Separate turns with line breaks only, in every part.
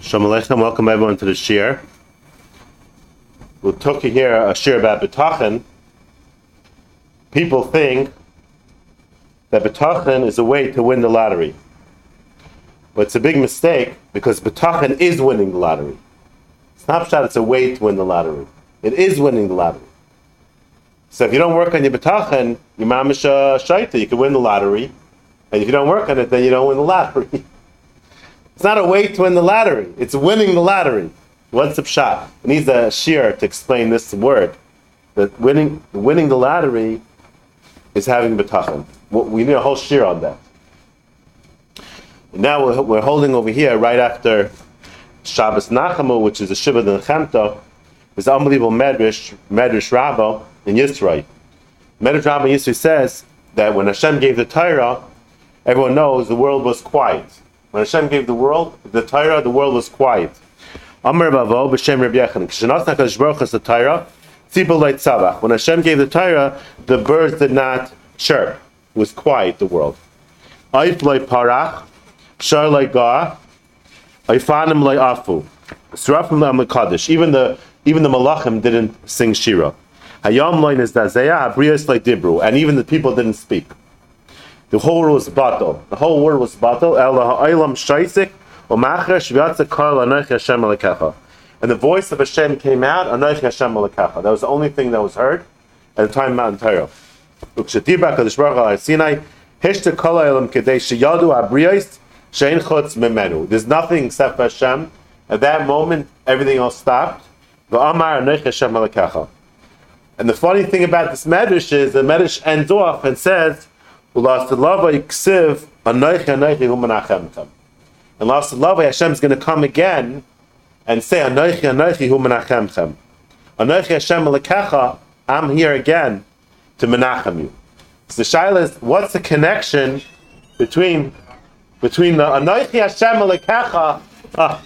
Shalom Aleichem, welcome everyone to the Shir. We'll talk here a Shir about B'tachin. People think that B'tachin is a way to win the lottery. But it's a big mistake because B'tachin is winning the lottery. Snapshot, it's a way to win the lottery. It is winning the lottery. So if you don't work on your B'tachin, your mamish uh, shaita, you can win the lottery. And if you don't work on it, then you don't win the lottery. It's not a way to win the lottery. It's winning the lottery. What's the shot? It needs a shear to explain this word. That winning, winning the lottery is having betachin. We need a whole shear on that. And now we're, we're, holding over here right after Shabbos Nachamu, which is the Shiva the Nechemta. This unbelievable Medrash, Medrash Rabbah in Yisrael. Medrash Rabbah in Yisrael says that when Hashem gave the Torah, everyone knows the world was quiet when Hashem gave the world, the Torah, the world was quiet. Amr Bavo b'Shem Reb Yechon. The Torah, Tzavach. When Hashem gave the Torah, the birds did not chirp. It was quiet. The world. Aif loy parach, shar loy ga, aifanim loy afu, surafim loy kaddish. Even the even the malachim didn't sing shira. Hayam loy nizdazeya, abriyas loy dibru, and even the people didn't speak. The whole word was batal. The whole word was batal. And the voice of Hashem came out. That was the only thing that was heard at the time of Matan Torah. There's nothing except for Hashem. At that moment, everything else stopped. And the funny thing about this medrash is the medrash ends off and says, and last love Hashem is going to come again and say Anoichi Anoichi Hu Menachemchem. Anoichi Hashem Alekecha, I'm here again to menachem you. So the shaila is, what's the connection between between the Anoichi Hashem Alekecha? Ah,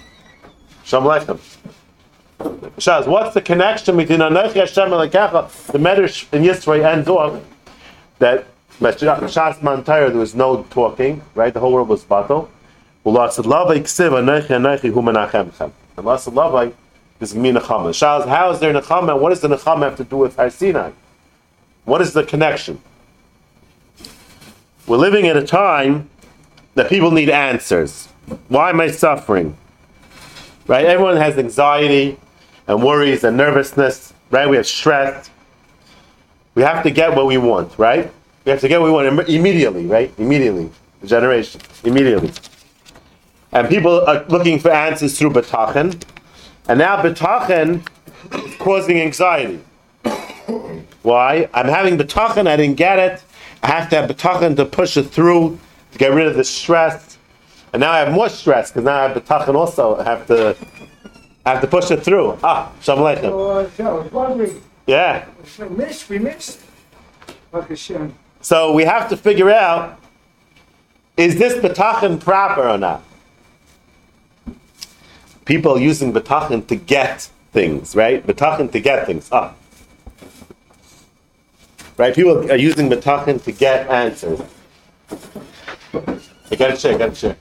Shalom Aleichem. What's the connection between Anoichi Hashem Alekecha? The Medrash in Yisrael ends off that Shas Mantire, there was no talking, right? The whole world was battle. And Lasa Lavai, this is me Nechama. Shas, how is there Nechama? What does the Nechama have to do with Har Sinai? What is the connection? We're living at a time that people need answers. Why am I suffering? Right? Everyone has anxiety and worries and nervousness, right? We have stress. We have to get what we want, right? We have to get what we want immediately, right? Immediately. The generation. Immediately. And people are looking for answers through B'tachin. And now B'tachin is causing anxiety. Why? I'm having B'tachin, I didn't get it. I have to have B'tachin to push it through, to get rid of the stress. And now I have more stress, because now I have B'tachin also. I have to I have to push it through. Ah, Shalom Aleichem. Uh, yeah.
We missed, we missed.
So we have to figure out is this betachin proper or not? People using betachin to get things, right? Betachin to get things. Ah. Right? People are using betachin to get answers. I got to check, got to check.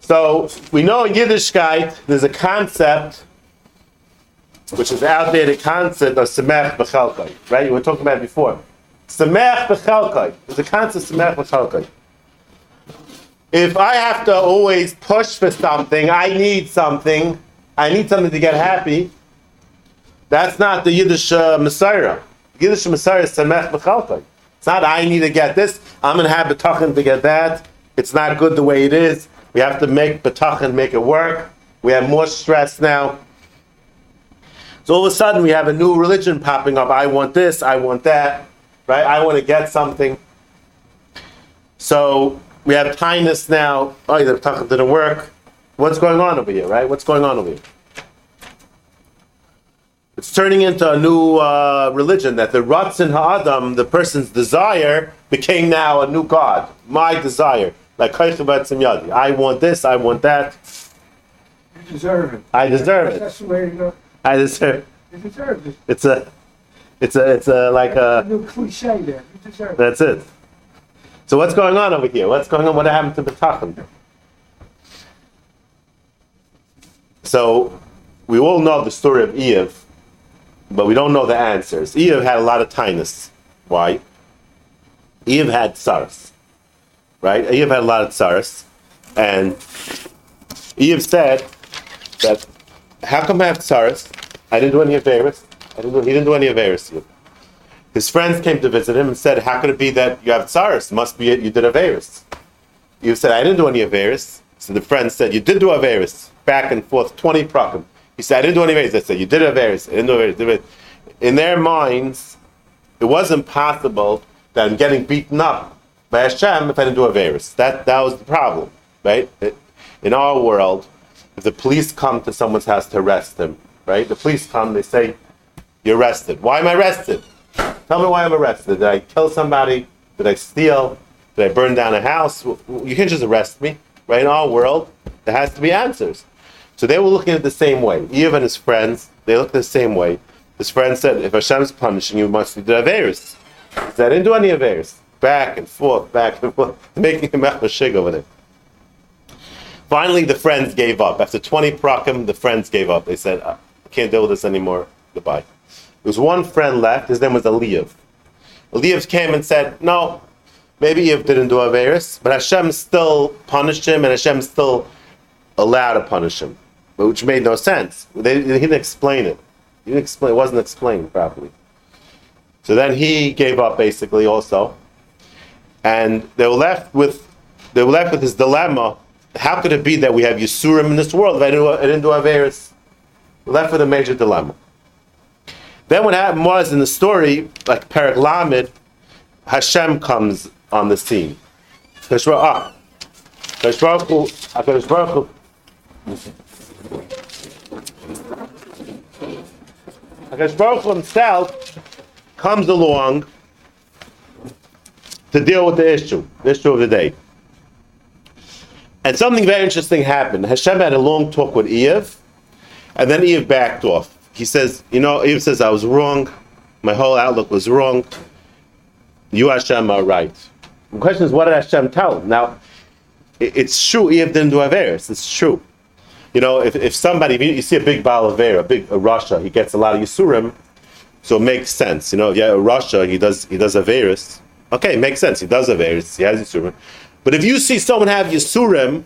So we know in Yiddishkeit there's a concept which is the concept of semech b'chalkai, right? We were talking about before. Semech b'chalkai. There's a concept of semech b'chalkai. If I have to always push for something, I need something, I need something to get happy, that's not the Yiddish uh, Messiah. Yiddish Messiah is semech b'chalkai. It's not I need to get this, I'm going to have betachin to get that. It's not good the way it is. We have to make betachin, make it work. We have more stress now. So all of a sudden we have a new religion popping up. I want this, I want that, right? I want to get something. So we have kindness now. Oh, the talk didn't work. What's going on over here, right? What's going on over here? It's turning into a new uh, religion that the Ratzin Ha'adam, the person's desire, became now a new God. My desire. Like I want this, I want that.
You deserve it.
I deserve it.
That's the way to go.
I deserve.
You deserve it.
It's a, it's a, it's a like a.
new cliche there. You deserve.
That's it. So what's going on over here? What's going on? What happened to Betachin? So we all know the story of Iyov, but we don't know the answers. Iyov had a lot of tinus. Why? Iyov had tsaras, right? Iyov had a lot of tsaras, and Iyov said that, "How come I have tsaras? I didn't do any Averis. I didn't do, he didn't do any Averis to you." His friends came to visit him and said, "How could it be that you have tsaras? Must be it you did Averis." You said, "I didn't do any Averis." So the friend said, "You did do Averis." Back and forth, twenty prakim. He said, "I didn't do any Averis." I said, "You did Averis." I didn't do Averis. In their minds, it wasn't possible that I'm getting beaten up by Hashem if I didn't do Averis. That that was the problem, right? It- in our world, if the police come to someone's house to arrest them, right? The police come, they say, "You're arrested." Why am I arrested? Tell me why I'm arrested. Did I kill somebody? Did I steal? Did I burn down a house? You can't just arrest me, right? In our world, there has to be answers. So they were looking at the same way. Iyov and his friends, they looked the same way. His friend said, if Hashem's punishing you, must be the Averis. He said, I didn't do any Averis. Back and forth, back and forth, making him out of shig over there. Finally, the friends gave up. After 20 prakim, the friends gave up. They said, I can't deal with this anymore. Goodbye. There was one friend left. His name was Eliav. Eliav came and said, no, maybe Eliav didn't do Averis, but Hashem still punished him and Hashem still allowed to punish him, which made no sense. They, he didn't explain it. He didn't explain, it wasn't explained properly. So then he gave up basically also. And they were left with they were left with this dilemma. How could it be that we have Yisurim in this world if I didn't, I didn't do Averis? Left with a major dilemma. Then what happened was in the story, like Perak Lamed, Hashem comes on the scene. Ah, Hu- Hakadosh himself comes along to deal with the issue, the issue of the day. And something very interesting happened. Hashem had a long talk with Iyov, and then Iyov backed off. He says, You know, Iyov says, I was wrong. My whole outlook was wrong. You, Hashem, are right. The question is, what did Hashem tell him? Now, it's true, Iyov didn't do Averis. It's true. You know, if, if somebody, if you, you see a big Baal Aver, a big a Russia, he gets a lot of Yisurim, so it makes sense. You know, yeah, Russia, he does he does Averis. Okay, it makes sense. He does Averis. He has Yisurim. But if you see someone have Yisurim,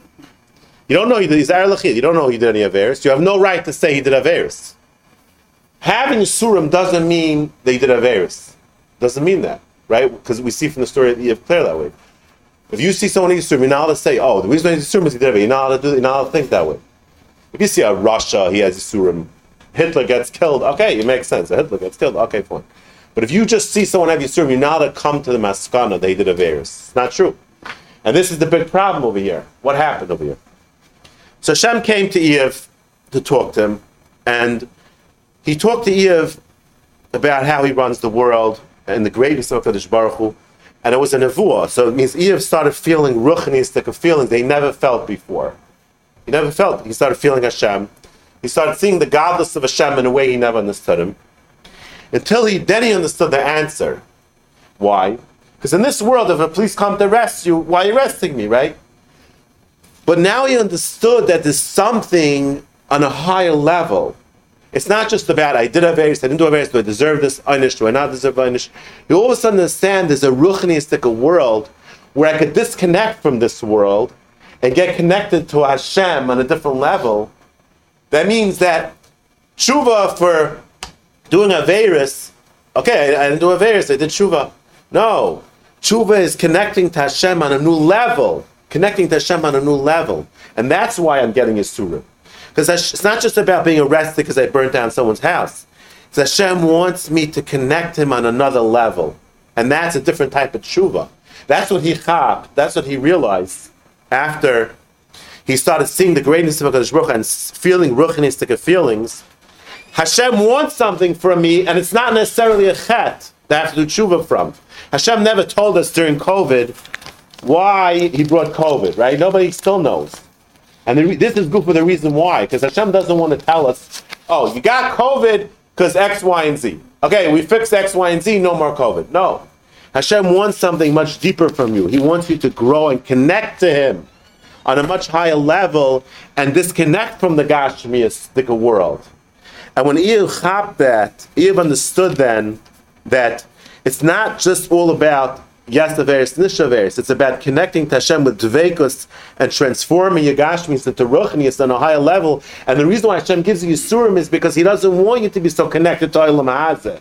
you don't know he did he's you don't know he did any Averis. You have no right to say he did Averis. Having Yisurim doesn't mean they did Averis. Doesn't mean that, right? Because we see from the story of clear that way. If you see someone Yisurim, you're not allowed to say, oh, the reason he's Yisurim is he did Averis. You're not allowed to do. You're not allowed to think that way. If you see a Russia, he has Yisurim. Hitler gets killed. Okay, it makes sense. Hitler gets killed. Okay, fine. But if you just see someone have Yisurim, you're not to come to the Maskana, they did Averis. It's not true. And this is the big problem over here. What happened over here? So Hashem came to Iyov to talk to him, and he talked to Iyov about how he runs the world and the greatness of Kadosh Baruch Hu, and it was a nevuah. So it means Iyov started feeling ruchnistic of feelings they never felt before. He never felt. He started feeling Hashem. He started seeing the gadlus of Hashem in a way he never understood him. Until he then he understood the answer. Why? Because in this world, if a police come to arrest you, why are you arresting me, right? But now he understood that there's something on a higher level. It's not just about I did a Averis, I didn't do a Averis, do I deserve this Einish, do I not deserve Einish? You all of a sudden understand there's a Ruchniistic world where I could disconnect from this world and get connected to Hashem on a different level. That means that tshuva for doing a Averis, okay, I, didn't do a Averis, I did tshuva. No. Tshuva is connecting to Hashem on a new level. Connecting to Hashem on a new level. And that's why I'm getting Yisurim. Because it's not just about being arrested because I burnt down someone's house. It's Hashem wants me to connect him on another level. And that's a different type of tshuva. That's what he chap, that's what he realized after he started seeing the greatness of HaKadosh Baruch and feeling ruchnistic feelings. Hashem wants something from me, and it's not necessarily a chet that have to do tshuva from. Hashem never told us during COVID why he brought COVID, right? Nobody still knows. And re- this is good for the reason why, because Hashem doesn't want to tell us, oh, you got COVID because X, Y, and Z. Okay, we fixed X, Y, and Z, no more COVID. No. Hashem wants something much deeper from you. He wants you to grow and connect to Him on a much higher level and disconnect from the Gashmiistic world. And when Iyov chapped that, Iyov understood then that it's not just all about yes averis, nish. It's about connecting to Hashem with dveikus and transforming your gashmis into ruchnius on a higher level. And the reason why Hashem gives you surim is because He doesn't want you to be so connected to Olam Hazeh.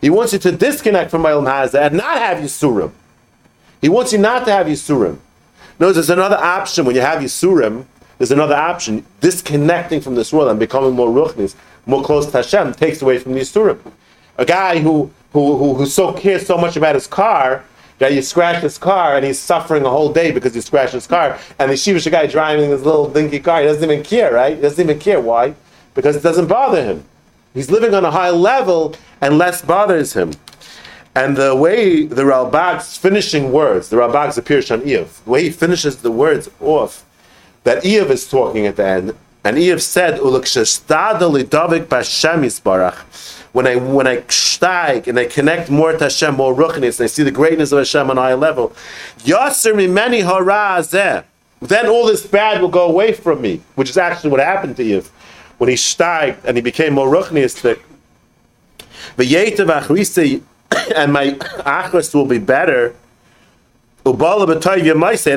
He wants you to disconnect from Olam Hazeh and not have Yisurim. He wants you not to have Yisurim. Notice there's another option when you have Yisurim. There's another option. Disconnecting from this world and becoming more ruchnis, more close to Hashem, takes away from the Yisurim. A guy who, who, who, who so cares so much about his car that you scratch his car and he's suffering a whole day because you scratched his car. And the Shivish guy driving his little dinky car, he doesn't even care, right? He doesn't even care. Why? Because it doesn't bother him. He's living on a high level and less bothers him. And the way the Ralbag's finishing words, the Ralbag's appears on Iyov, the way he finishes the words off, that Iyov is talking at the end, and Iyov said, when I when I steig and I connect more to Hashem, more ruchnis, and I see the greatness of Hashem on a high level, Yasser many harazeh. Then all this bad will go away from me, which is actually what happened to Iyov when he steig and he became more ruchnistic. and my achras will be better. And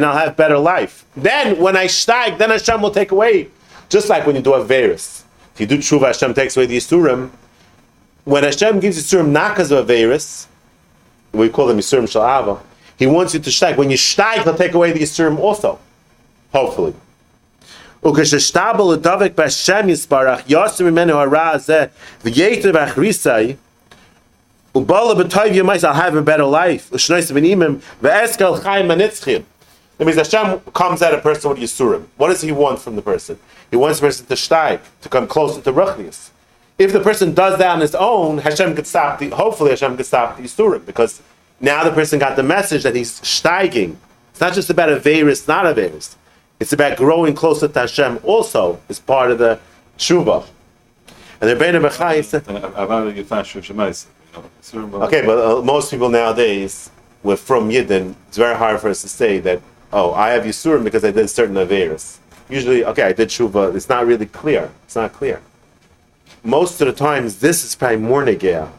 I'll have better life. Then, when I steig, then Hashem will take away. Just like when you do a virus. If you do tshuva, Hashem takes away the Yisurim when Hashem gives Yisurim not because of a virus, we call them Yisurim Shalava, He wants you to steig. When you steig, He'll take away the Yisurim also. Hopefully. וכששתבל לדבק בהשם יסברך, יוסר ממנו הרע הזה, ויתר ואחריסאי, ובא לבטוב ימייס, I'll have a better life, ושנויס בנימם, ואסקל חיים מניצחים. That means Hashem comes at a person with Yisurim. What does He want from the person? He wants the person to steig, to come closer to Ruchnius if the person does that on his own, Hashem could stop the, hopefully Hashem could stop the Yisurim, because now the person got the message that he's steiging. It's not just about a virus, not a virus. It's about growing closer to Hashem also as part of the tshuva. And the Rebbeinu Bechai said, Okay, but uh, most people nowadays, with from Yidden, it's very hard for us to say that, oh, I have Yisurim because I did certain Averis. Usually, okay, I did tshuva. It's not really clear. It's not clear most of the times this is probably more negea,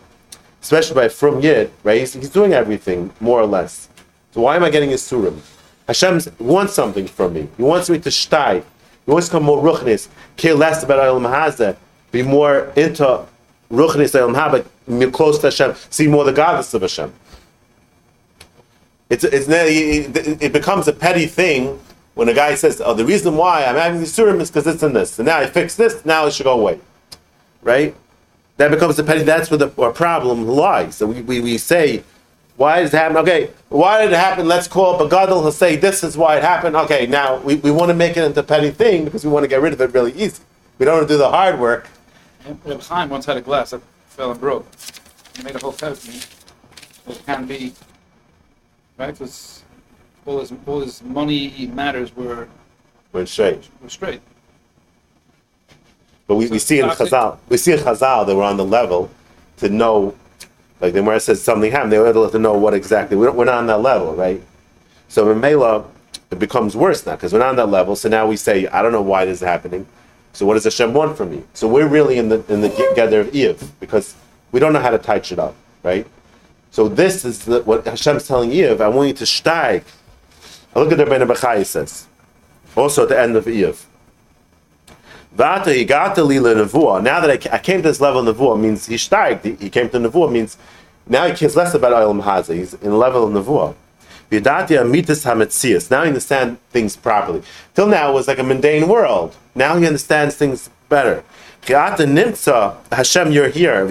especially by from Yid, right? He's, he's, doing everything more or less. So why am I getting his surim? Hashem wants something from me. He wants me to shtay. He wants to come more ruchnis, care less about Olam Hazeh, be more into ruchnis Olam be close to Hashem, see more the gadlus of Hashem. It's, it's, it becomes a petty thing when a guy says, "Oh, the reason why I'm having the surim is because it's in this, and now I fix this, now it should go away." Right? That becomes the petty. That's where the problem lies. So we, we, we say, why did it happen? Okay, why did it happen? Let's call up a gadol. He'll say, this is why it happened. Okay, now we, we want to make it into a petty thing because we want to get rid of it really easy. We don't want to do the hard work.
Reb Chaim once had a glass that fell and broke. He made a whole set of me. It can be, right? Because all his, all his money matters were,
were straight.
Were straight.
But we, we see in Chazal, we see in Chazal that we're on the level to know, like the Gemara says something happened, they were able to know what exactly. We're, we're not on that level, right? So in Mela, it becomes worse now because we're not on that level. So now we say, I don't know why this is happening. So what does Hashem want from me? So we're really in the in the gather of Iyov because we don't know how to touch it up, right? So this is the, what Hashem's telling Iyov. I want you to steig. Look at the Ben Bechai says. Also at the end of Iyov. Vata higata lila nevuah. Now that I, I, came to this level of nevuah means he steigt. He came to nevuah means now he cares less about olam haza. He's in level of nevuah. Now he understands things properly. Till now it was like a mundane world. Now he understands things better. Hashem, you're here.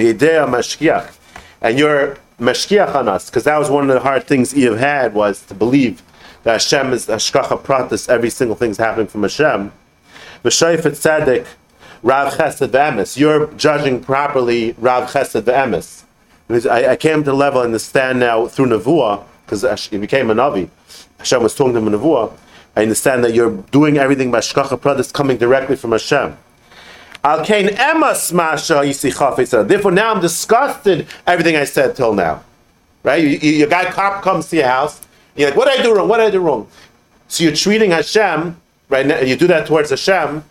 And you're mashkiach on us because that was one of the hard things Iyov had was to believe that Hashem is hashkacha pratis. Every single thing's happening from Hashem. V'shayfet tzedek, Rav Chesed v'emes. You're judging properly Rav Chesed v'emes. I, I came to level and understand now through Nevuah, because he became a Navi. Hashem was talking to him in Nevuah. I understand that you're doing everything by Shkacha Pradas coming directly from Hashem. Al Kain Emas Masha Yisi Therefore, now I'm disgusted everything I said till now. Right? You, you, your guy cop comes to your house. You're like, what did I do wrong? What did I do wrong? So you're treating Hashem right? Now, you do that towards Hashem.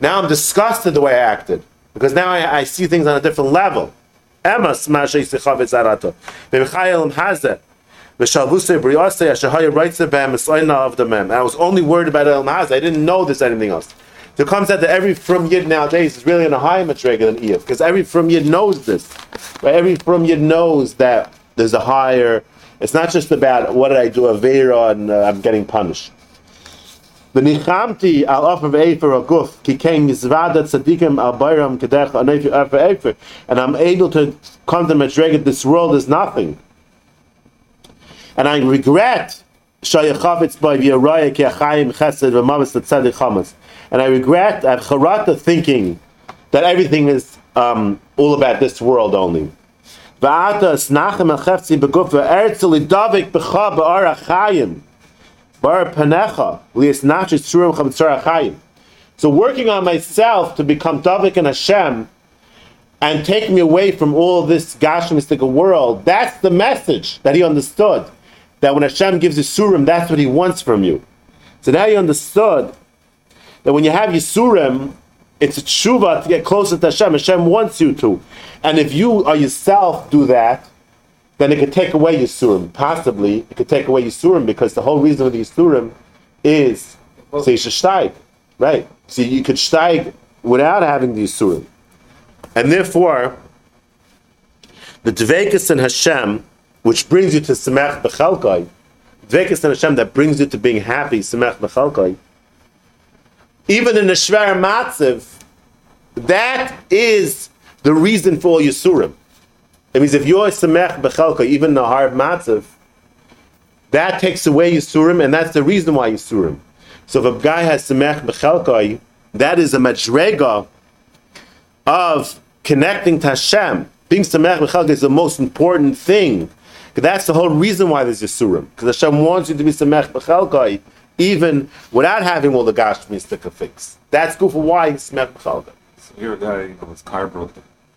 Now I'm disgusted the way I acted because now I, I see things on a different level. Emas mashay sechavitz arato. B'mechayel hazeh. V'shalvusei briyasei ashahaya writes bam the mem. I was only worried about Olam Hazeh. I didn't know there's anything else. So it comes out that every from yid nowadays is really in a higher matrega than Iyov because every from yid knows this. Right? Every from yid knows that there's a higher. It's not just about what did I do a vera and uh, I'm getting punished. V'nichamti al offer ve'efer aguf ki ken yizvada tzadikim al bayram kedech anefi offer efer and I'm able to come to Madrigal, this world is nothing. And I regret shayachavitz by v'yaraya ki achayim chesed v'mavis tzedek chamas. And I regret, I have charata thinking that everything is um, all about this world only. V'ata snachem chefzi beguf v'eretzel idavik b'cha b'ar achayim bar panecha. So working on myself to become davik and Hashem and take me away from all this gashmistic world, that's the message that he understood. That when Hashem gives you that's what he wants from you. So now he understood that when you have Yisurim, it's a tshuva to get closer to Hashem. Hashem wants you to. And if you or yourself do that, then it could take away Yisurim. Possibly, it could take away Yisurim because the whole reason of the Yisurim is so you should steig. Right? So you could steig without having the Yisurim. And therefore, the Dvekas and Hashem, which brings you to Semech Bechalkai, Dvekas and Hashem that brings you to being happy, Semech Bechalkai, even in a Shver Matziv, that is the reason for all Yisurim. It means if you're a Semech Bechalka, even a hard Matziv, that takes away Yisurim, and that's the reason why Yisurim. So if a guy has Semech Bechalka, that is a Madrega of connecting to Hashem. Being Semech Bechalka is the most important thing. That's the whole reason why there's Yisurim. Because Hashem wants you to be Semech Bechalka, even without having all the Gashmi stick a fix. That's good for why he's Semech Bechalka.
So you're a guy, you know, his car broke,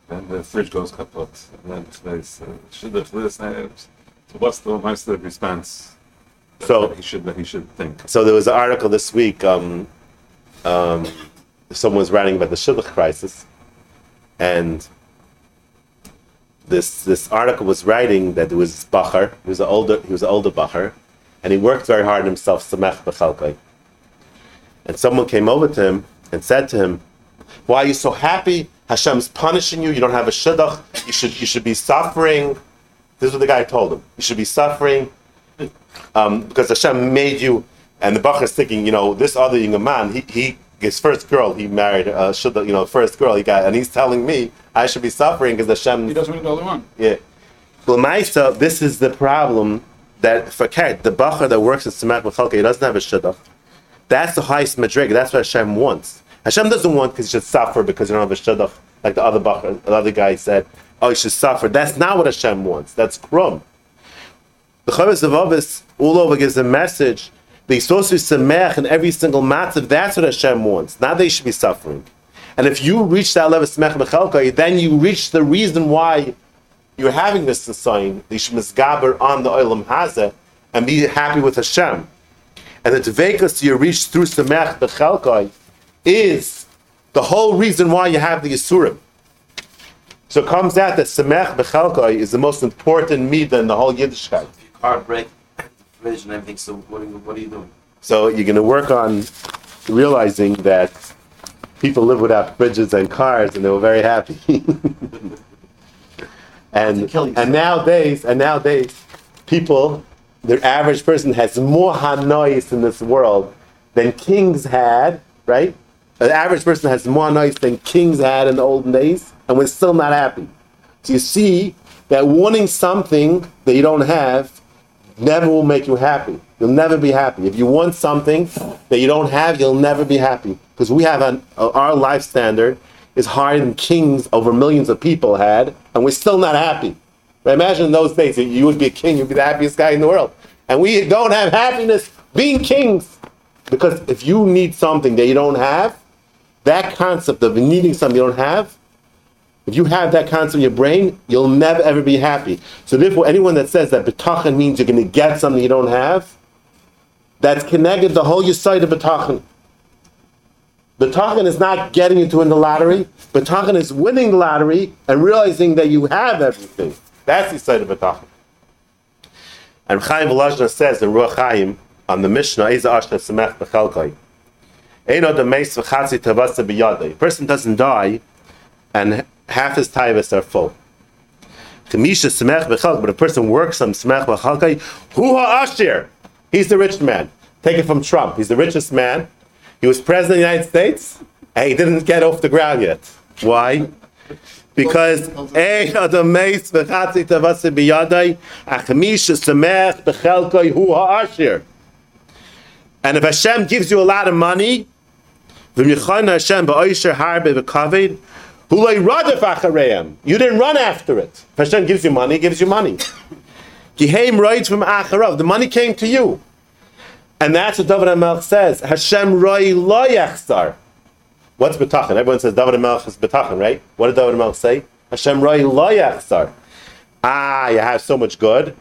and the fridge goes kaput, and then today's should have this. So what's the what's the response?
So-
that he should that he should think.
So there was an article this week. Um, um, someone was writing about the shidduch crisis, and this this article was writing that it was bacher. He was an older he was an older bacher, and he worked very hard himself. Samech b'chalkai. And someone came over to him and said to him, "Why are you so happy? Hashem's punishing you. You don't have a shidduch. You should you should be suffering." This is what the guy told him. You should be suffering um, because Hashem made you, and the Bachar is thinking, you know, this other young man, he, he his first girl he married, uh, should you know, first girl he got, and he's telling me I should be suffering because Hashem,
He doesn't know the other one.
yeah. Well, Maisa, this is the problem that for Kat, the Bachar that works at Samach B'chalka, he doesn't have a shidduch. That's the highest madrig. That's what Hashem wants. Hashem doesn't want because you should suffer because you don't have a shidduch, like the other Bachar, the other guy said, oh, you should suffer. That's not what Hashem wants. That's krum. The Chavis of Avis all over gives a message to be semech in every single matzav. That's what Hashem wants. Not that you should be suffering. And if you reach that level of semech bechelkai, then you reach the reason why you're having this sign. You should misgaber on the oilam hazeh and be happy with Hashem. And the tvekas you reach through semech bechelkai is the whole reason why you have the yisurim. So it comes out that semech bechelkai is the most important midah in the whole Yiddishkeit.
If your car break, fridge and everything, so what are you, what are you doing?
So you're going to work on realizing that people live without fridges and cars, and they were very happy. and and nowadays, and nowadays, people, the average person has more hanois in this world than kings had. Right? The average person has more hanois than kings had in the olden days, and we're still not happy. So you see that wanting something that you don't have never will make you happy. You'll never be happy. If you want something that you don't have, you'll never be happy. Because we have an, our life standard is higher than kings over millions of people had, and we're still not happy. But imagine in those days, you would be a king, you'd be the happiest guy in the world. And we don't have happiness being kings. Because if you need something that you don't have, that concept of needing something you don't have, if you have that concept in your brain, you'll never ever be happy. So therefore, anyone that says that betachan means you're going to get something you don't have, that's connected to the whole side of betachan. Betachan is not getting you to win the lottery. Betachan is winning the lottery and realizing that you have everything. That's the side of Betachan. And Chaim Volozhna says in Ruach Chaim on the Mishnah, Eza Ashna Semech Bechelkai. A person doesn't die and half his taivas are full. But a person works on. Hu Ha'ashir. He's the rich man. Take it from Trump. He's the richest man. He was president of the United States and he didn't get off the ground yet. Why? Because. And if Hashem gives you a lot of money, v'michana Hashem ba'oisher harbe v'kaved, hu loy radef achareim. You didn't run after it. Hashem gives you money, gives you money. Giheim right from acharav. The money came to you. And that's what David HaMelech says. Hashem roi lo yachzar. What's betachan? Everyone says David HaMelech is betachan, right? What did David HaMelech say? Hashem roi lo yachzar. Ah, you have so much good.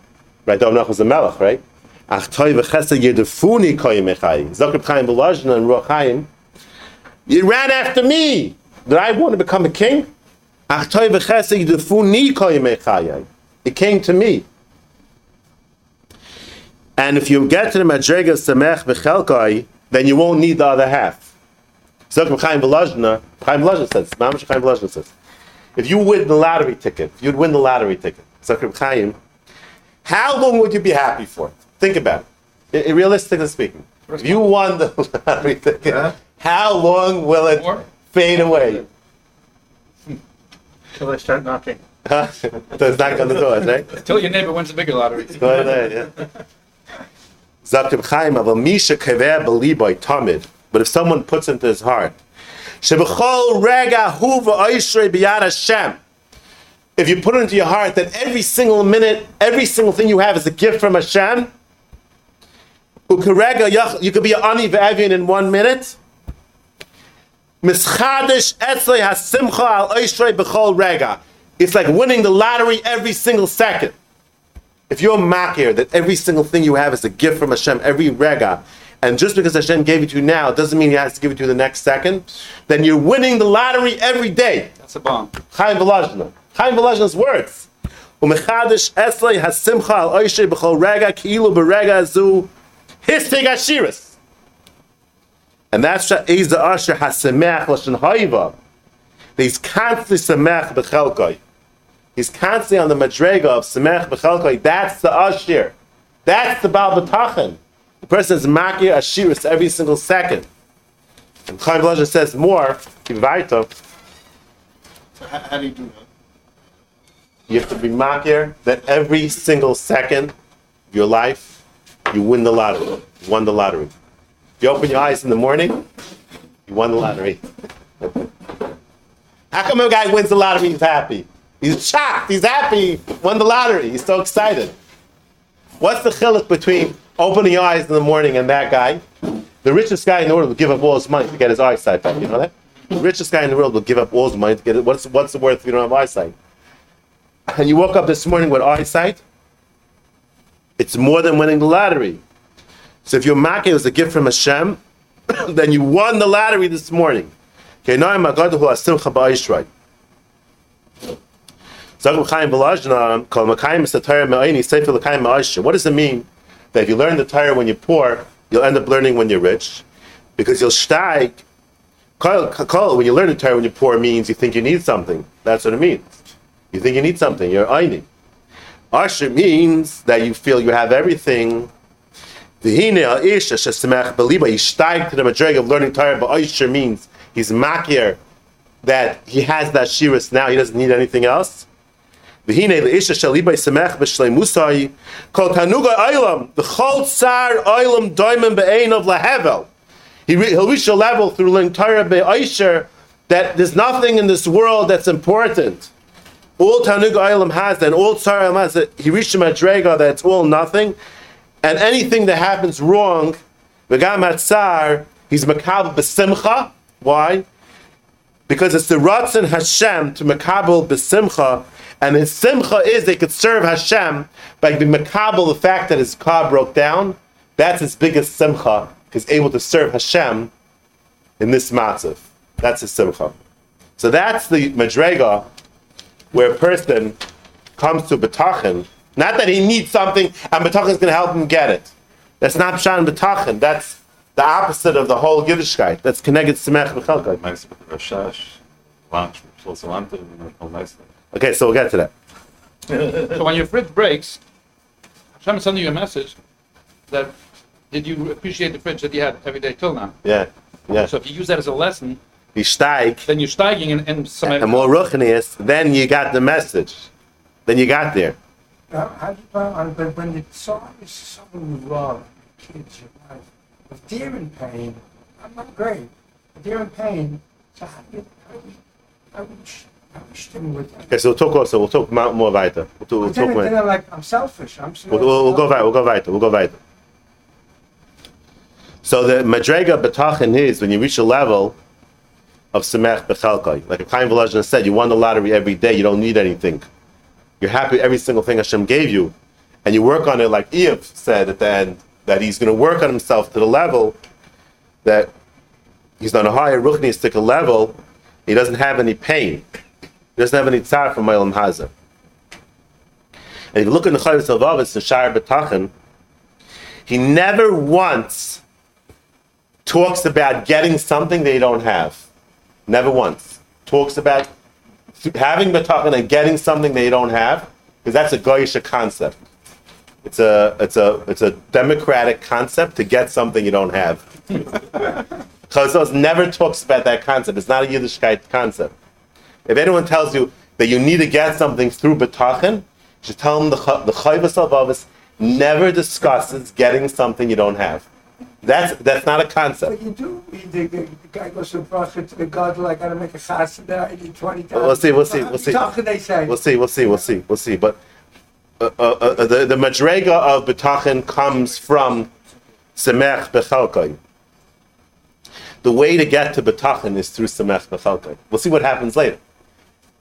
Right, David HaMelech was a melech, right? Ach toy v'chesed yedefuni koyim echai. Zakir Chaim Volozhna and Ruach. You ran after me. Did I want to become a king? It came to me. And if you get to the Madrega Samech Bechelkai, then you won't need the other half. So Chaim Chaim says, Mamash Chaim says, if you win the lottery ticket, if you'd win the lottery ticket, Zakir Chaim, how long would you be happy for? Think about it. I- I- realistically speaking, if you won the lottery ticket. How long will it
More?
fade away?
Till they start knocking.
Huh? There's knock on the doors, right?
Tell your neighbor wins the bigger lottery.
Go ahead, yeah. Zakir Chaim, aber Misha Kever Beliboy Tamid. But if someone puts into his heart, Shebechol Rega Huva Oishrei Biyad Hashem. If you put it into your heart that every single minute, every single thing you have is a gift from Hashem, Ukarega yach- you could be an ani ve'evian in one minute. Mischadish etzlei hasimcha al oishrei b'chol rega. It's like winning the lottery every single second. If you're a makir that every single thing you have is a gift from Hashem, every rega, and just because Hashem gave it to you now doesn't mean He has to give it to you the next second, then you're winning the lottery every day.
That's a bomb.
Chaim Volozhna. Chaim Volozhna's words. Umechadish eslei hasimcha al b'chol rega ki'ilu b'rega zu histig ashiris. And that's Eza Asher hasemech l'shen haiva. He's constantly semech b'chelkoi. He's constantly on the madrega of semech b'chelkoi. That's the Asher. That's the Baal B'tachin. The person is makir ashiris every single second. And Chaim Volozhna says more,
So how, how do you do that?
You have to be makir that every single second of your life, you win the lottery. You won the lottery. If you open your eyes in the morning, you won the lottery. How come a guy wins the lottery, he's happy? He's shocked, he's happy, won the lottery, he's so excited. What's the chiluk between opening your eyes in the morning and that guy? The richest guy in the world will give up all his money to get his eyesight back, you know that? The richest guy in the world will give up all his money to get it. What's, what's the worth if you don't have eyesight? and you woke up this morning with eyesight, it's more than winning the lottery. So if your makkah was a gift from Hashem, then you won the lottery this morning. Okay, now I'm a God who has simcha ba'ishrei. What does it mean that if you learn the Torah when you're poor, you'll end up learning when you're rich? Because you'll steig. When you learn the Torah when you're poor means you think you need something. That's what it means. You think you need something, you're eining. Asher means that you feel you have everything. V'hine al-ish asher semach beliba, steig to the madreg of learning Torah, but Asher means he's makir, that he has that shiras now, he doesn't need anything else. V'hine al-ish asher liba semach b'shleimusai, kol tanuga oilam, v'chol tsar oilam doimim be'ein of lahevel. He he'll reach a level through learning Torah be'Aisher that there's nothing in this world that's important all Tanug Olam has and all Tsar Olam has he reached a Madrega that it's all nothing, and anything that happens wrong, V'gam Hatzar, he's Makabel B'Simcha. Why? Because it's the Ratzon Hashem to Makabel B'Simcha, and his Simcha is they could serve Hashem by being Makabel the fact that his car broke down. That's his biggest Simcha, because able to serve Hashem in this matzav. That's his simcha. So that's the madrega where a person comes to betachin. Not that he needs something and betachin is going to help him get it. That's not pshan betachin. That's the opposite of the whole Yiddishkeit. That's connected semech b'chalkai.
The Rashash, lunch, plus Lanta, and all.
Okay, so we'll get to that.
So when your fridge breaks, Hashem is sending you a message that did you appreciate the fridge that you had every day till now?
Yeah, yeah.
So if you use that as a lesson,
You steig
then you're steiging and, in some
and more ruchnius, then you got the message. Then you got there.
Now, how do you plan but when the song is someone you love, kids, your wife, if they're in pain, I'm not great. If they're in pain, so how do you, how do you, how do you, how do you that?
Okay, so we'll talk also. We'll talk more, more weiter. We'll, talk- we'll
But then,
talk more.
then I'm like, I'm selfish. I'm
We'll, we'll, we'll go weiter. We'll go weiter. We'll go weiter. So the madrega betachin is when you reach a level of semech bechalkai. Like a Chaim Volozhin said, you won the lottery every day. You don't need anything. You're happy with every single thing Hashem gave you, and you work on it like Iyov said at the end that he's going to work on himself to the level that he's on a higher ruchnistic level. He doesn't have any pain. He doesn't have any tzar from Ma'ilam Hazar. And if you look in the Chovos Halevavos and Shire B'tachin, he never once talks about getting something they don't have. Never once. Talks about having B'tachin and getting something they don't have, because that's a Goyish concept. It's a, it's, a, it's a democratic concept to get something you don't have. Chazos never talks about that concept. It's not a Yiddishkeit concept. If anyone tells you that you need to get something through B'tachin, should tell them the the Chayvus never discusses getting something you don't have. That's that's not a concept.
But you do. The, the, the guy goes from bracha to the God, like, I gotta make a there. I need 20,000.
We'll see, we'll see, we'll see.
They say.
We'll see, we'll see, we'll see, we'll see. But uh, uh, uh, the the madrega of B'tachin comes from Semech Bechalkai. The way to get to B'tachin is through Semech Bechalkai. We'll see what happens later.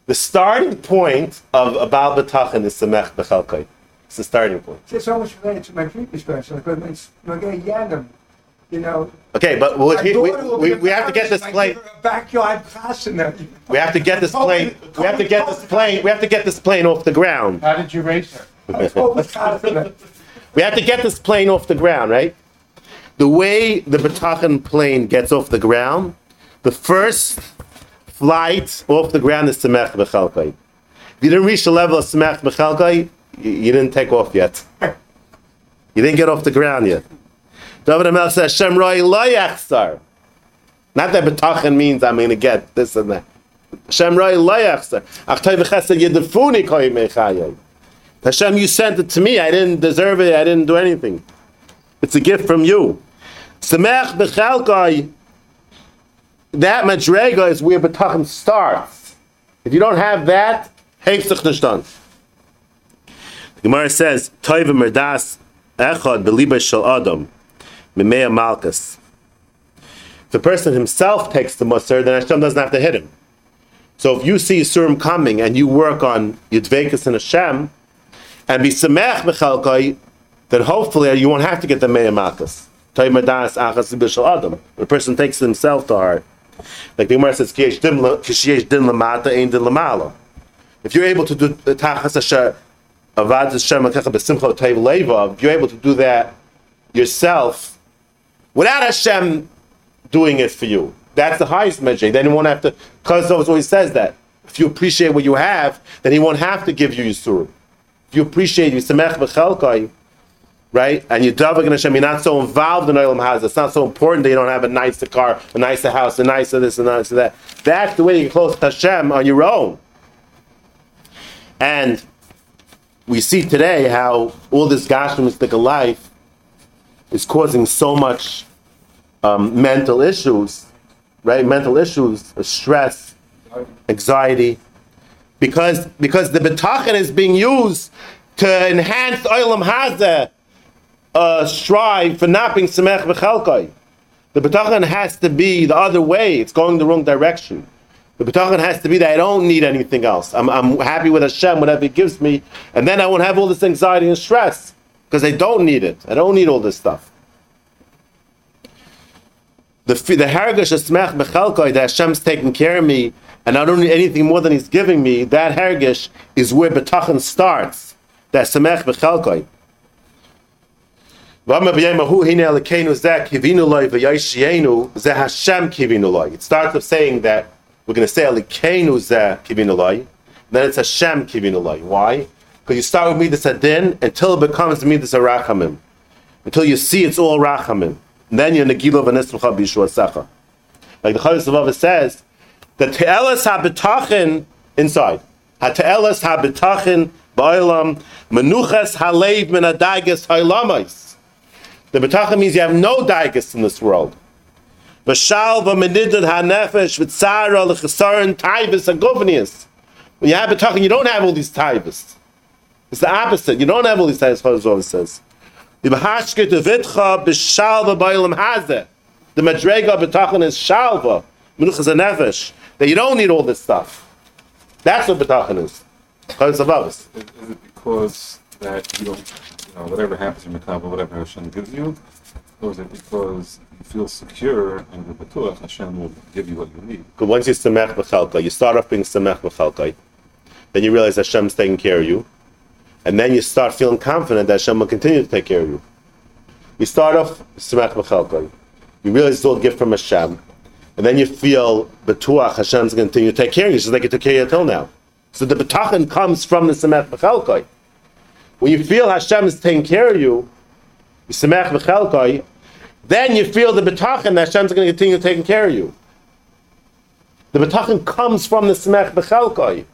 The starting point of about Baal B'tachin is Semech Bechalkai. It's the starting point.
It's almost related to my previous question. Like, when it's, when I get Yanim, you know.
Okay, but we,
my
we, we, we have to get this
embarrassed
plane.
if I give her a Backyard chassid.
We have to get this plane. We have to get this plane. We have to get this plane off the ground.
How did you raise her?
We have to get this plane off the ground, right? The way the Batachan plane gets off the ground, the first flight off the ground is Semech Bechalkai. If you didn't reach the level of Semech Bechalkai, you, you didn't take off yet. You didn't get off the ground yet. David Amel says, Shem Roi Lo Yachsar. Not that Batachan means I'm going to get this and that. Shem Roi Lo Yachsar. Ach Toy V'chesed Yedefuni Koi Mechayei. Hashem, you sent it to me. I didn't deserve it. I didn't do anything. It's a gift from you. Semech b'chalkai. That madrega is where betachim starts. If you don't have that, hefzich nishtan. The Gemara says, "Toiv merdas echad beliba shel adam mimea malchus." If the person himself takes the musar, then Hashem doesn't have to hit him. So if you see Surim coming and you work on Yudvekas and Hashem, and be semech b'chalkai, then hopefully you won't have to get the b'shel adam. The person takes himself to heart. Like the Gemara says, "Kiyesh din lamata ein din lamala." If you're able to do the tachas asher avad Hashem akecha b'simcha toiv leva, if you're able to do that yourself without Hashem doing it for you, that's the highest measure. Then you won't have to. Because always says that if you appreciate what you have, then he won't have to give you yisurim. If you appreciate you semech right? And you're davening Hashem, you're not so involved in Olam Hazah. It's not so important that you don't have a nicer car, a nicer house, a nicer this, and nicer that. That's the way you get close to Hashem on your own. And we see today how all this gashmistic life is causing so much um, mental issues, right? Mental issues, stress, anxiety, because because the betachin is being used to enhance olam hazeh uh, strive for not being semech v'chalkai. The betachin has to be the other way. It's going the wrong direction. The betachin has to be that I don't need anything else. I'm, I'm happy with Hashem, whatever He gives me, and then I won't have all this anxiety and stress because I don't need it. I don't need all this stuff. The the hergish of smech bechelkoi that Hashem's taking care of me, and I don't need anything more than He's giving me. That hergish is where betachin starts. That kivinu loy. It starts with saying that we're going to say alekenu zeh loy, then it's Hashem loy. Why? Because you start with me midas adin until it becomes me midas arachamim, until you see it's all rachamim. And then you're negilo v'nisrucha b'yishua secha. Like the Chavis of says, the te'elas habitachin inside. Ha-te'elas habitachin ba'ilam menuchas halev min adaigas ha'lamais. The betachin means you have no daigas in this world. V'shal v'menidad ha'nefesh v'tzara l'chesaron taivas aguvnius. When you have betachin, you don't have all these taivas. It's the opposite. You don't have all these taivas, Chavis says. The Bahashke to Vitcha b'shalva b'olam hazeh. The Madrega b'tachin is shalva, menuchas nefesh. That you don't need all this stuff. That's what b'tachin is. Chovos Halevavos.
Is, is it because that you don't, you know, whatever happens in Makabah, whatever Hashem gives you, or is it because you feel secure and you're Hashem will give you what you need?
Because once you're semech b'chalka, you start off being semech b'chalka, then you realize Hashem's taking care of you, and then you start feeling confident that Hashem will continue to take care of you. You start off semech b'chalka, you realize it's all a gift from Hashem, and then you feel batuach Hashem's going to continue to take care of you, just like He took care of you till now. So the betachin comes from the semech b'chalka. When you feel Hashem is taking care of you, you semech b'chalka, then you feel the betachin that Hashem's going to continue taking care of you. The betachin comes from the smech bechelkoi.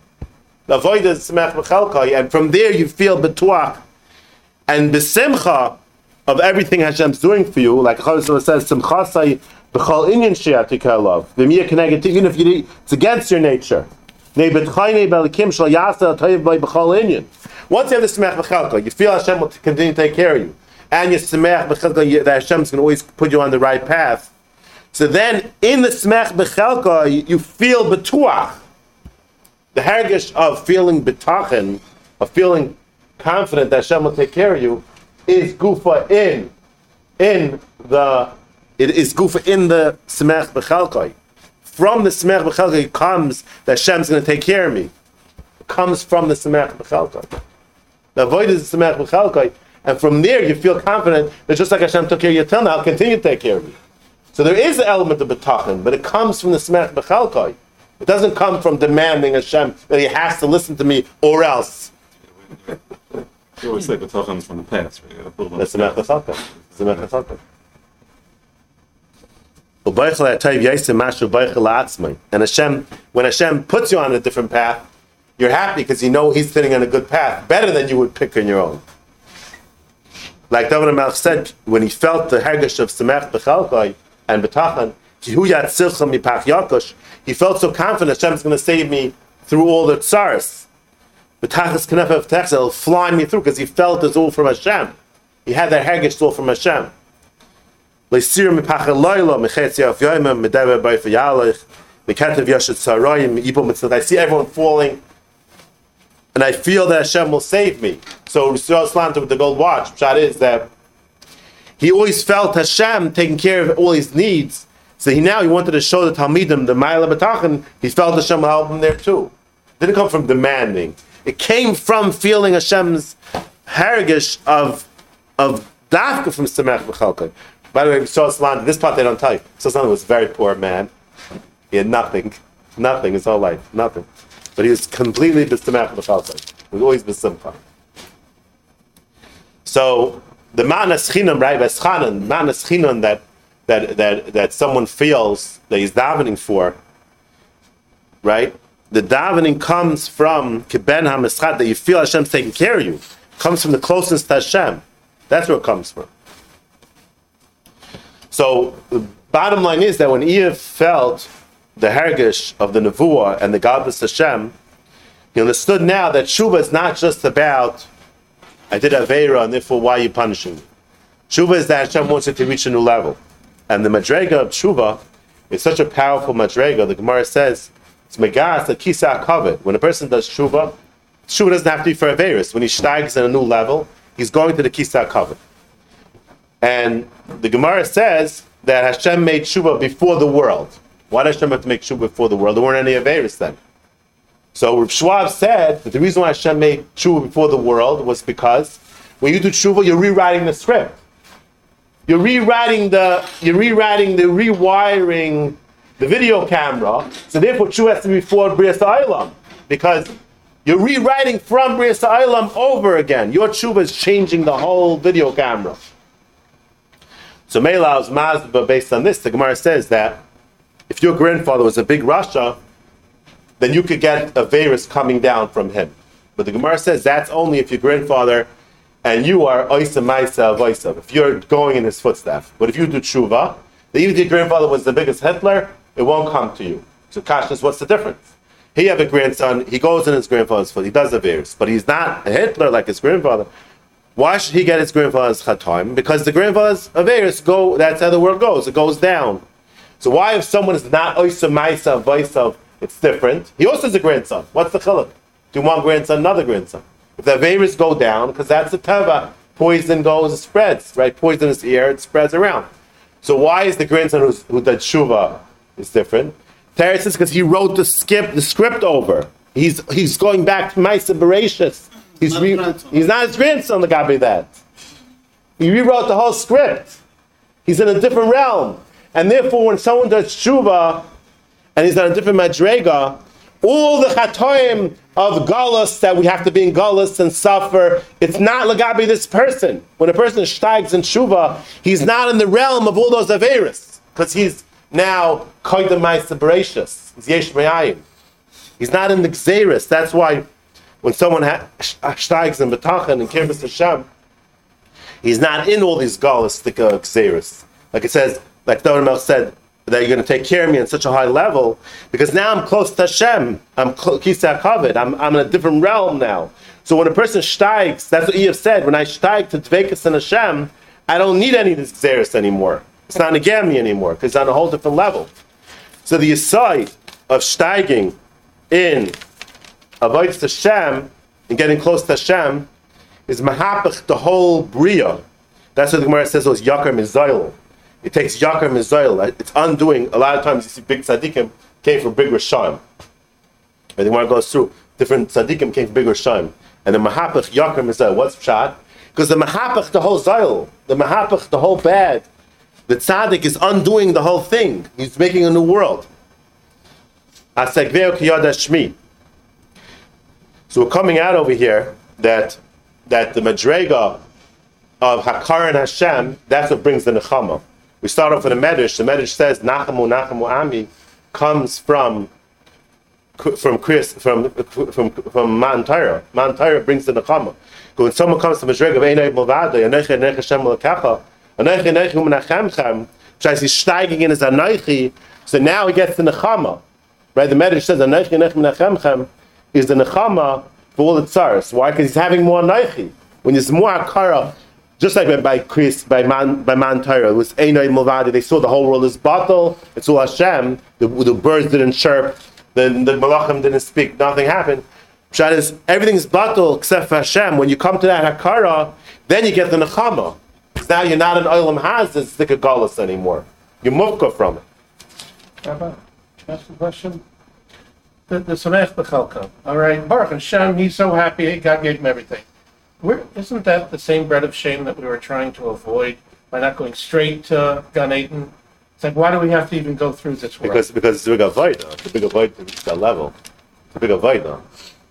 The avoid is smech bechelkoi, and from there you feel betuach and the simcha of everything Hashem's doing for you. Like Chazal says, simchasai b'chol inyan shiatikalav. V'miyah connected, even if you it's against your nature. Once you have the smech bechelkoi, you feel Hashem will continue to take care of you, and you smech bechelkoi that Hashem's going to always put you on the right path. So then, in the smech bechelka, you, you feel betuach. The hergish of feeling betachin, of feeling confident that Hashem will take care of you, is gufa in, in the, it is gufa in the smech bechelka. From the smech bechelka comes that Hashem's going to take care of me. It comes from the smech bechelka. The void is the smech bechelka, and from there you feel confident that just like Hashem took care of you till now, I'll continue to take care of you. So there is an element of betachin, but it comes from the smech bechalkoi. It doesn't come from demanding Hashem that he has to listen to me or else.
You always say betachan's from the past, right? You gotta build on
That's
the
smech
past.
bechalkoi. Smech bechalkoi. Ubaychel atayv yaisim mashu baychel la'atzmai. And Hashem, when Hashem puts you on a different path, you're happy because you know He's sitting on a good path, better than you would pick on your own. Like David Melch said, when he felt the hergish of Semech Bechalkoi and Betachan, He felt so confident Hashem's going to save me through all the tsaris. Betachas kenefev techsel, it'll fly me through because he felt it's all from Hashem. He had that hergish all from Hashem. I see everyone falling and I feel that Hashem will save me. So Yisrael Islam with the gold watch, Pshat is that he always felt Hashem taking care of all his needs. So he now he wanted to show the Talmidim, the Ma'ala B'tachan, he felt Hashem will help him there too. It didn't come from demanding. It came from feeling Hashem's haragish of of dafka from Samech B'chalkai. By the way, Yisrael Islam, this part they don't tell you. Yisrael Islam was a very poor man. He had nothing. Nothing his whole life. Nothing. But he was completely b'stamach b'chalkai. He was always b'simcha. So the manas chinam, right? Veschanan, manas chinam that that that that someone feels that he's davening for, right? The davening comes from kiben hamischad that you feel Hashem's taking care of you. It Comes from the closeness to Hashem. That's where it comes from. So the bottom line is that when Iyov felt the hergish of the nevuah and the gadlus Hashem, he understood now that Shuba is not just about I did Aveira and therefore why are you punishing me? Shuba is that Hashem wants you to reach a new level. And the Madrega of Shuba is such a powerful Madrega. The Gemara says it's Megas, the Kisa covered. When a person does Shuba, Shuba doesn't have to be for Averis. When he steigs at a new level, he's going to the Kisa covered. And the Gemara says that Hashem made tshuva before the world. Why did Hashem have to make tshuva before the world? There weren't any Averis then. So Rav Schwab said that the reason why Hashem made tshuva before the world was because when you do tshuva, you're rewriting the script. You're rewriting the, you're rewriting the, rewiring the video camera. So therefore, tshuva has to be before Bris Eilam because you're rewriting from Bris Eilam over again. Your tshuva is changing the whole video camera. So Mela's Mazba, based on this, the Gemara says that if your grandfather was a big Rasha, then you could get a virus coming down from him. But the Gemara says that's only if your grandfather and you are Oisa Maisa if you're going in his footsteps. But if you do tshuva, even if your grandfather was the biggest Hitler, it won't come to you. So Kashas, what's the difference? He have a grandson, he goes in his grandfather's foot, he does a virus, but he's not a Hitler like his grandfather. Why should he get his grandfather's chatoim? Because the grandfather's Averis go, that's how the world goes, it goes down. So why if someone is not Oisa Maisa it's different. He also has a grandson. What's the chiluk? Do one grandson, another grandson. If the virus go down, because that's the teva, poison goes, spreads, right? Poison is here, it spreads around. So why is the grandson who did tshuva is different? Teretz says because he wrote the skip, the script over. He's he's going back to Maisa Bereshis. He's
Not
re-
his grandson.
he's not his grandson. The guy be that. He rewrote the whole script. He's in a different realm, and therefore, when someone does tshuva, and he's on a different madrega, all the chatoim of galus that we have to be in galus and suffer, it's not lagabi this person. When a person steigs in tshuva, he's not in the realm of all those averis, because he's now koydem ma'aser bereshis. He's yesh me'ayim. He's not in the xeris. That's why when someone ha- steigs in betachan and kirbis Hashem, he's not in all these gallistic uh, xeris. Like it says, like David Melch said, that you're going to take care of me on such a high level because now I'm close to Hashem. I'm Kisah Kavod. I'm, I'm in a different realm now. So when a person steigs, that's what Iyov said. When I steig to Dvekas and Hashem, I don't need any of this xeris anymore. It's not a gami anymore because it's on a whole different level. So the aside of steiging in avoid Hashem and getting close to Hashem is mahapach the whole bria. That's what the Gemara says was yakar mizail. It takes yakar mizail. It's undoing. A lot of times you see big tzaddikim came from big rishayim. And the Gemara goes through different tzaddikim came from big rishayim. And the mahapach yakar mizail. What's pshat? Because the mahapach the whole zail, the mahapach the whole bad. The tzaddik is undoing the whole thing. He's making a new world. So we're coming out over here that that the madrega of Hakar and Hashem, that's what brings the nechama. We start off with a medrash. The medrash says Nachamu Nachamu Ami comes from from Chris from from from Matan Torah. Matan Torah brings the nechama. When someone comes to madrega of Einay Movada, Aneche Aneche Hashem Lekacha, Aneche Aneche Menachemchem, which I see steiging in his Anoichi. So now he gets the nechama. Right? The medrash says Aneche Aneche Menachemchem is the nechama for all the tsars. Why? Because he's having more Anoichi. When there's more Akara, just like by, Chris, by Man, by Matan Torah, it was Einay Movadi, they saw the whole world is bottle, it's all Hashem, the, the birds didn't chirp, the, the Malachim didn't speak, nothing happened. Pshat is, everything's bottle except for Hashem. When you come to that Hakara, then you get the Nechama. 'Cause Now you're not an Olam Hazeh, stick a Golas anymore. You're Mufka from it.
Rabbi, ask a question? The, the Samech all right, Baruch Hashem, he's so happy, God gave him everything. Where, isn't that the same bread of shame that we were trying to avoid by not going straight to Gan Eden? It's like, why do we have to even go through this world?
Because, because it's a big avoid, It's a big avoid to reach that level. It's a big avoid, though.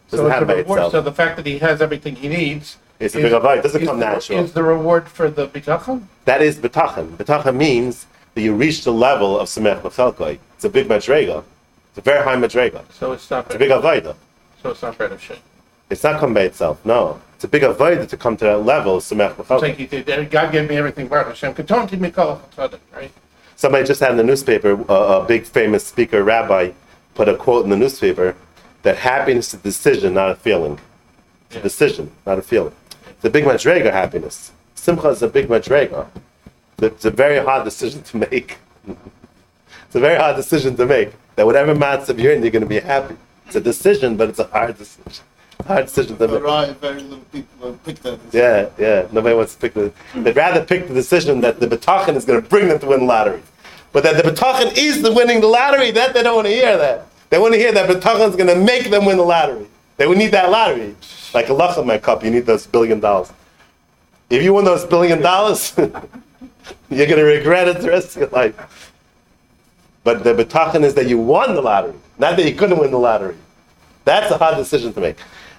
so
Doesn't
it's a
by
reward, so the fact that he has everything he needs.
It's a
is-
big avoid. It doesn't come
the-
natural.
Is the reward for the bitachon?
That is betachan. Betachan means that you reach the level of semech b'chelkoi. It's a big madrega. It's a very high madrega.
So it's not,
It's a big avoida.
so it's not bread of shame.
It's not come by itself. No, it's a big avoida to come to that level of semech
It's
b'chelkoi.
like God gave me everything, Baruch Hashem, katonti mikol chasadim, right?
Somebody just had in the newspaper, a, a big famous speaker rabbi put a quote in the newspaper that happiness is a decision, not a feeling. It's a decision, not a feeling. It's a big madrega happiness. Simcha is a big madrega. It's a very hard decision to make. it's a very hard decision to make. That whatever matzav you're in, you're going to be happy. It's a decision, but it's a hard decision. Hard decision to make.
Right, very little people picked that.
Yeah, yeah. Nobody wants to pick the. They'd rather pick the decision that the betachin is going to bring them to win the lottery, but that the betachin is the winning the lottery. That they don't want to hear that. They want to hear that betachin is going to make them win the lottery. They would need that lottery, like a luck in my cup. You need those billion dollars. If you win those billion dollars, you're going to regret it the rest of your life. But the betachin is that you won the lottery, not that you couldn't win the lottery. That's a hard decision to make.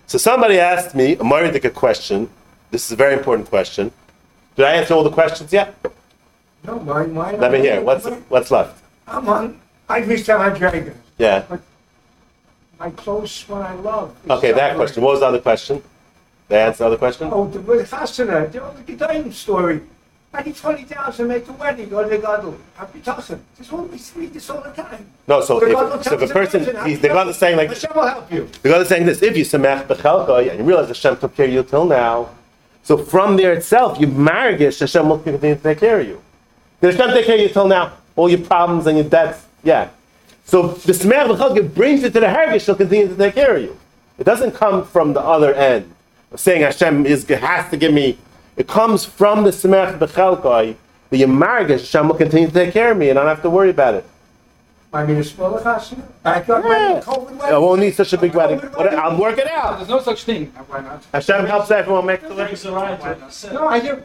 So somebody asked me a Maridik question. This is a very important question. Did I answer all the questions yet?
No, my, my.
Let me hear. What's what's left?
I'm on, I reached out on Dragons.
Yeah.
My close one I love.
Okay, that question. What was the other question? I answer the other question?
Oh, the with Chasana, the old Gedalim story. I need twenty thousand to make the wedding, the Gadol. Happy Tassim. This won't be read this all the time.
No. So
The
if, so if a person, he's, the God is saying like
Hashem will help you.
the God is saying this. If you samach bechelka and you realize Hashem took care of you till now, so from there itself you margish Hashem will continue to take care of you. Did Hashem take care of you till now? All your problems and your debts, yeah. So the samach bechelka brings you to the hergish. He'll continue to take care of you. It doesn't come from the other end of saying Hashem is has to give me. It comes from the samach bechelka. The Yamargish, Hashem will continue to take care of me, and I don't have to worry about it.
I mean, a smaller Chasana. Backyard
Yeah.
wedding, COVID
I won't need such a big wedding. But I'll work it out.
There's no such thing.
Why not?
Hashem helps everyone make the wedding.
No, I hear,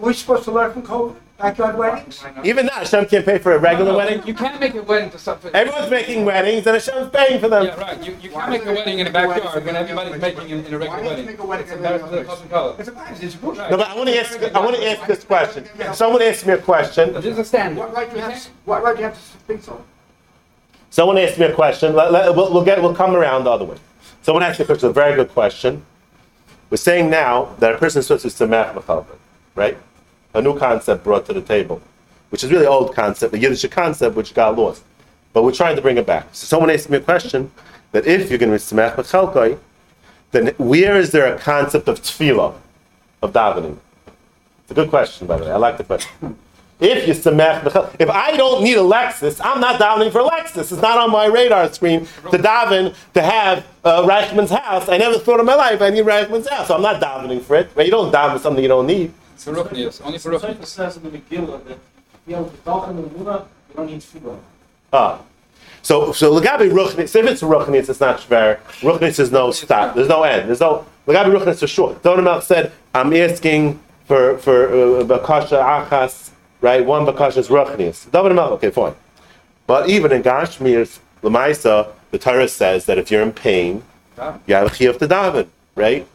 we're supposed to learn from COVID, backyard weddings.
Even now, Hashem can't pay for a regular wedding.
You can't make a wedding to something.
Everyone's making weddings, and Hashem's paying for them.
Yeah, right. You, you can't make a wedding in a backyard when everybody's making in, in a regular
Why
wedding.
make a wedding
It's
in a
embarrassing to the
regular
color.
It's a, it's a bullshit.
No, but I want to ask. I want to ask this question. Someone asked me a question.
Just a stand.
What right do you have, what right do you have to think so?
Someone asked me a question. Let, let- we'll, we'll get. We'll come around the other way. Someone asked me a question. A very good question. We're saying now that a person is supposed to samach mechalva, right? A new concept brought to the table, which is really old concept, a Yiddish concept which got lost. But we're trying to bring it back. So someone asked me a question that if you're going to be samach mechalkai, then where is there a concept of tefillah, of davening? It's a good question, by the way. I like the question. If you b'chel- if I don't need a Lexus, I'm not davening for Lexus. It's not on my radar screen to daven to have uh, Reichman's house. I never thought in my life I need Reichman's house, so I'm not davening for it. Right? You don't daven for something you don't need.
For Ruchnias, only for
Sefer
Ruchnias.
says in the Megillah that you know, the Talchan and the Muna, you don't need tefillah.
Ah. So, so Lagabi Ruchnis, if it's Ruchnis, it's not Shver. Ruchnis is no stop. There's no end. There's no, Lagabi Ruchnis is short. Donamelch said, I'm asking for, for uh, Bakasha Achas, right? One Bakasha is Ruchnis. Donamelch, okay, fine. But even in Gashmir's Lamaisa, the Torah says that if you're in pain, you have a chiyuv to daven, right?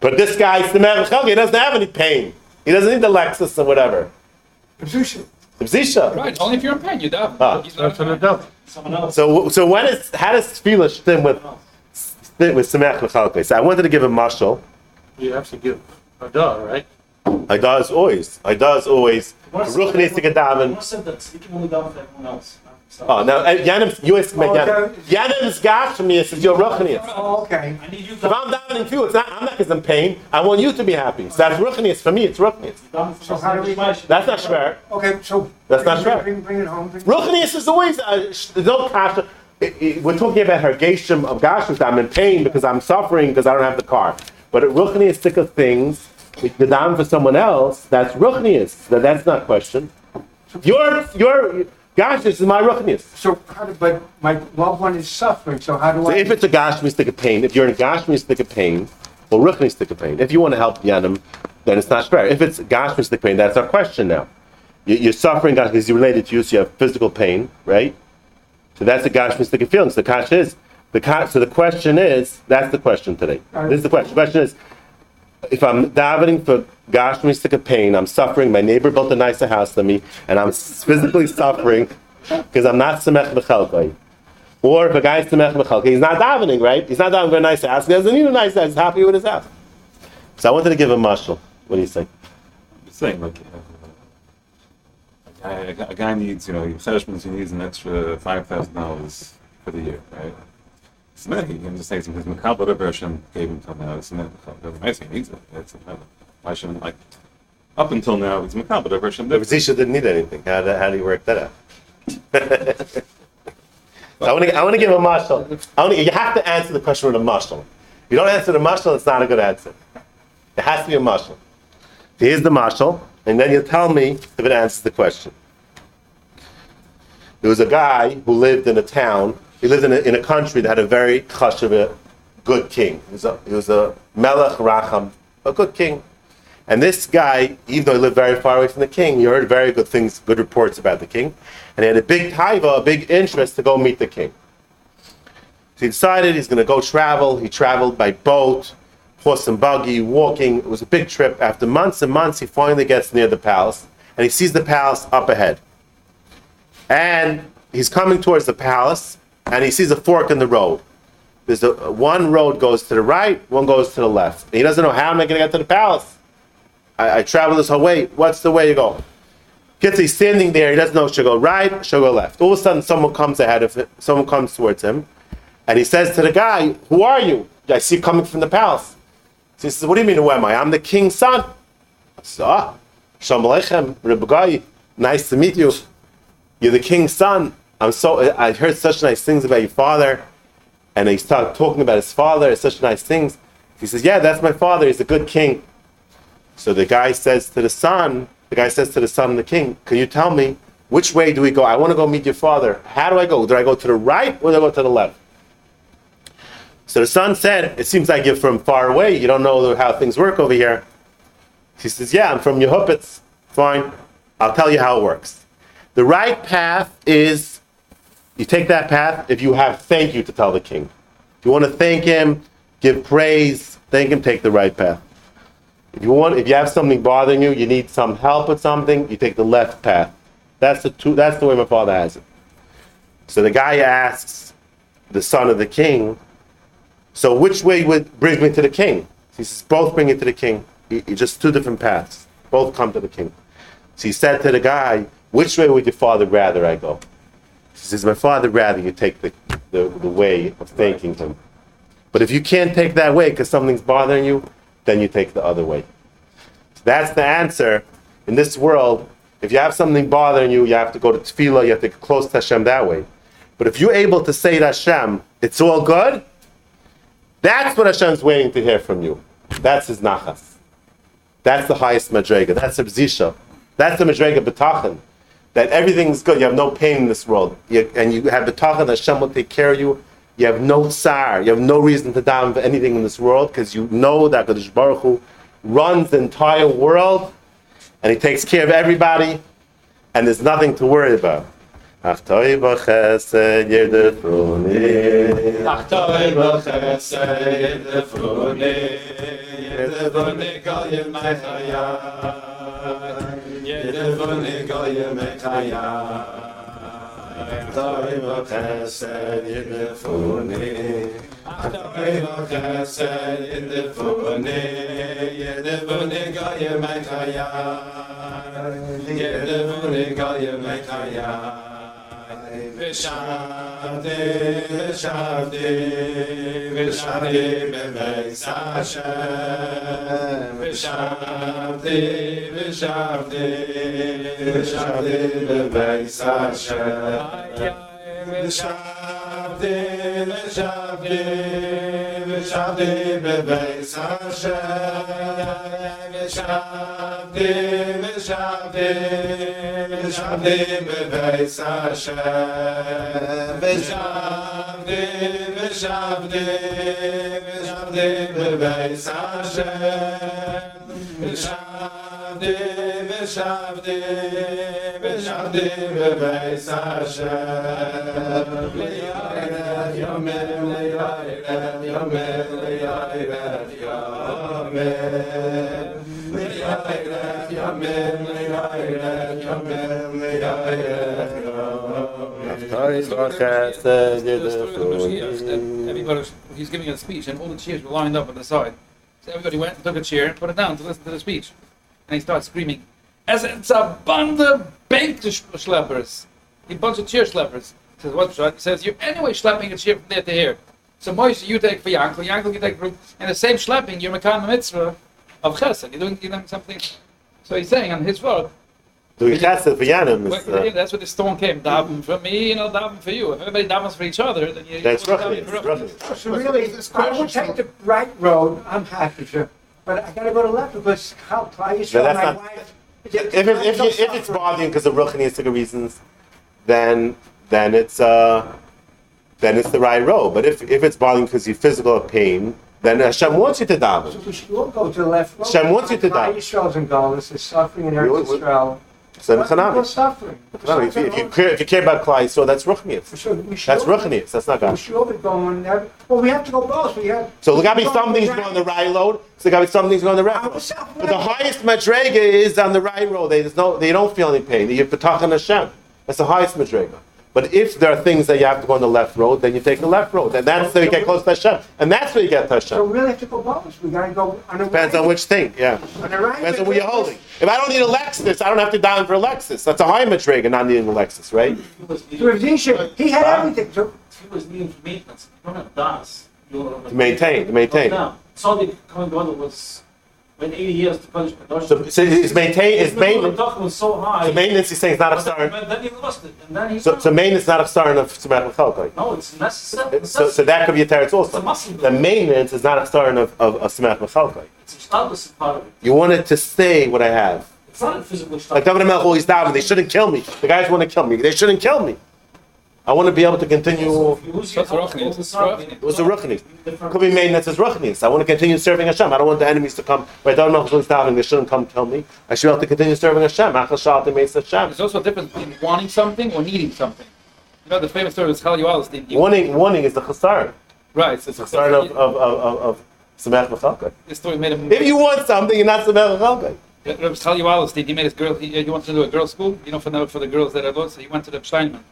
But this guy, the man, he doesn't have any pain. He doesn't need the Lexus or whatever.
Zusha.
Zisha.
Right, only if you're in pain, you daven.
Ah.
He's not
That's an
in pain.
adult.
Someone else.
So, so when is how does tefillah stem with stem with semech l'chalkei? So I wanted to give a mashal.
You have to give a dog, right?
I does always. I does always.
Once-
Ruch needs to get daven.
Once said that you can only daven for everyone else. So-
Oh, now uh, Yanim, you ask me
Oh,
Yanim.
okay.
Yanim's gashmius is your ruchnius.
Oh, okay.
I need you
If I'm davening for you, it's not. I'm not because I'm pain. I want you to be happy. So that's ruchnius for me. It's ruchnius.
So how do we-
That's not shver.
Okay, so.
That's not
bring-
right.
Bring, bring it home. Bring
Ruchnius is always uh, no kasha. I- I- We're talking about her geshim of gashmius. I'm in pain because I'm suffering because I don't have the car. But at ruchnius stick of things, the daven for someone else, that's ruchnius. That, that's not question. Your your gashmius is my ruchnius.
So how do, but my loved one is suffering, so how do
So
I?
if it's a gashmi stick of pain, if you're in a of pain, or of pain, if you want to help the Yanim, then it's not fair. If it's gashmi stick of pain, that's our question now. You- You're suffering because you're related to you, so you have physical pain, right? So that's a gashmi stick of feelings. The kash is the kash, so the question is that's the question today. This is the question. The question is if I'm davening for gashmi stick of pain, I'm suffering. My neighbor built a nicer house than me, and I'm physically suffering because I'm not semech b'chelkai. Or if a guy's semech b'chelkai, he's not davening, right? He's not davening for a nice house. He doesn't need a nice house. He's happy with his house. So I wanted to give him mashal. What do you think?
Just saying, like, a, guy, a guy needs, you know, he needs an extra five thousand dollars for the year, right? He can just say something. Makal, whatever Hashem gave him till now, it's not Makal. Nice, he needs it. It's a Why shouldn't like? Up until now, it's whatever Hashem
The. Zisha didn't need anything. How do, how do you work that out? I want to I want to give a mashal. I want you have to answer the question with a mashal. If you don't answer the mashal, it's not a good answer. It has to be a mashal. Here's the mashal, and then you tell me if it answers the question. There was a guy who lived in a town. He lived in a, in a country that had a very chashuv, good king. He was a, a melech racham, a good king. And this guy, even though he lived very far away from the king, he heard very good things, good reports about the king, and he had a big taiva, a big interest to go meet the king. So he decided he's going to go travel. He traveled by boat, horse and buggy, walking. It was a big trip. After months and months, he finally gets near the palace, and he sees the palace up ahead. And he's coming towards the palace, and he sees a fork in the road. There's a one road goes to the right, one goes to the left. And he doesn't know how am I going to get to the palace. I, I travel this whole way. What's the way to go? Gets he's standing there. He doesn't know should go right, should go left. All of a sudden, someone comes ahead of him. Someone comes towards him, and he says to the guy, "Who are you? I see you coming from the palace." So he says, "What do you mean? Who am I? I'm the king's son." So, ah, Shalom Aleichem, Rebbe. Nice to meet you. You're the king's son. I'm so. I heard such nice things about your father, and he started talking about his father. and Such nice things. He says, "Yeah, that's my father. He's a good king." So the guy says to the son, the guy says to the son of the king, "Can you tell me which way do we go? I want to go meet your father. How do I go? Do I go to the right or do I go to the left?" So the son said, "It seems like you're from far away. You don't know how things work over here." He says, "Yeah, I'm from Yehupitz. Fine. I'll tell you how it works. The right path is you take that path if you have thank you to tell the king. If you want to thank him, give praise, thank him, take the right path. If you want, if you have something bothering you, you need some help with something, you take the left path. That's the two, that's the way my father has it. So the guy asks the son of the king, so which way would bring me to the king? He says, both bring you to the king. Just two different paths. Both come to the king. So he said to the guy, which way would your father rather I go? He says, my father rather you take the, the, the way of thanking him. But if you can't take that way because something's bothering you, then you take the other way. That's the answer. In this world, if you have something bothering you, you have to go to tefillah, you have to get close to Hashem that way. But if you're able to say to Hashem, it's all good, that's what Hashem's waiting to hear from you. That's his nachas. That's the highest madrega. That's the bzisha. That's the madrega betachin. That everything's good. You have no pain in this world. You, and you have the talk that Hashem will take care of you. You have no tsar. You have no reason to down for anything in this world because you know that Kadosh Baruch Hu runs the entire world and he takes care of everybody and there's nothing to worry about.
devne gaye may khaya darim khasad yed funili darim khasad yed funne devne gaye may khaya yed mur gaye may chayai. V'shavti, v'shavti, v'shavti b'beis Hashem. V'shavti, v'shavti, v'shavti b'beis Hashem. V'shavti, v'shavti, shavdi be vesha shavdi be shavdi be shavdi be vesha shavdi be shavdi be shavdi be vesha shavdi be shavdi be shavdi be vesha shavdi be shavdi be shavdi be
shavdi be vesha shavdi be shavdi be vesha shavdi be
Everybody, was- he's giving a speech, and all the chairs were lined up on the side. So everybody went and took a chair and put it down to listen to the speech. And he starts screaming, as it's a band of bank schleppers, a bunch of chair schleppers. He says, what's right? He says, you're anyway schlepping a chair from there to here. So Moshe, you take for Yankel, Yankel, you take for, and the same schlepping, you're making a mitzvah of chesed. You're doing, you're doing something. So he's saying on his word,
Doing chesed for Yanim is, uh,
that's where the storm came. Daven for me, you know, daven for you. If everybody davens for each other, then you.
that's
you
roughly,
daven
it's roughly.
So really, I would take the right road, I'm happy to, but I gotta go to left because how, Klal Yisrael,
that's
my
not-
wife.
If, it, if, you, if it's bothering because of ruchnistic reasons, then then it's uh then it's the right road. But if, if it's bothering because you're physical pain, then Hashem wants you to
So
daven.
we should all go to the left road.
Shem wants you to
Klal
die.
Yisrael's in Golis, is suffering in
We-
Eretz
we-
Yisrael.
So
What people
Chanami.
suffering.
No, if, you, if, you care, if you care about Klai Yisrael, that's ruchnius.
So should
That's ruchnius. That's not
We
God.
should be going there. Well, we have to go both. We have.
So there got to be some things going on the right road. So there got to be some things going on the right road. But the highest madrega is on the right road. They, there's no, they don't feel any pain. You're betachan Hashem. That's the highest madrega. But if there are things that you have to go on the left road, then you take the left road, and that's how you get close to Hashem, and that's where you get to
So we really have to go both. We gotta go on the
Depends
right.
on which thing. Yeah,
On the right.
depends on what you're holding. If I don't need a Lexus, I don't have to down for a Lexus. That's a high madrega, not needing a Lexus, right?
He was needing,
if he he had everything. So
he was needing for maintenance. You don't have das.
To maintain, to maintain.
No. So the Kohen Gadol was went 80 years to punish Kadosh.
So, so it's maintain, it's maintenance.
Was so high.
The maintenance, he's saying, is not a
but
star.
then, then he lost it, and then he.
So, so maintenance is not a star of Tzemach L'chalkai.
no, it's necessary.
So, so that could be a teretz also. The maintenance is not a star of, of, of Tzemach L'chalkai.
It's a status part of it.
You want it to stay what I have.
It's not a physical
Like David Melch always daven, they shouldn't kill me. The guys want to kill me. They shouldn't kill me. I want to be able to continue.
So if you lose your
That's
health,
roughness,
all
it's
the time,
roughness.
It was a ruchni.
different-
Could be maintenance as ruchnis. I want to continue serving Hashem. I don't want the enemies to come. Right, David Melch always davening, they shouldn't come kill me. I should be able to continue serving Hashem. Achal shalti meis Hashem.
There's also a difference between wanting something or needing something. You know the famous story of Chal Yualis.
Wanting, wanting is the chasar.
Right. It's,
It's the start of, of, of, of, of Tzemach L'chalkai.
This story made him.
If you want something, you're not Tzemach L'chalkai.
Rabbi Chal Yualis, he made his girl. He, he wanted to do a girls' school. You know, for the for the girls that are lost. So he went to the Steinman,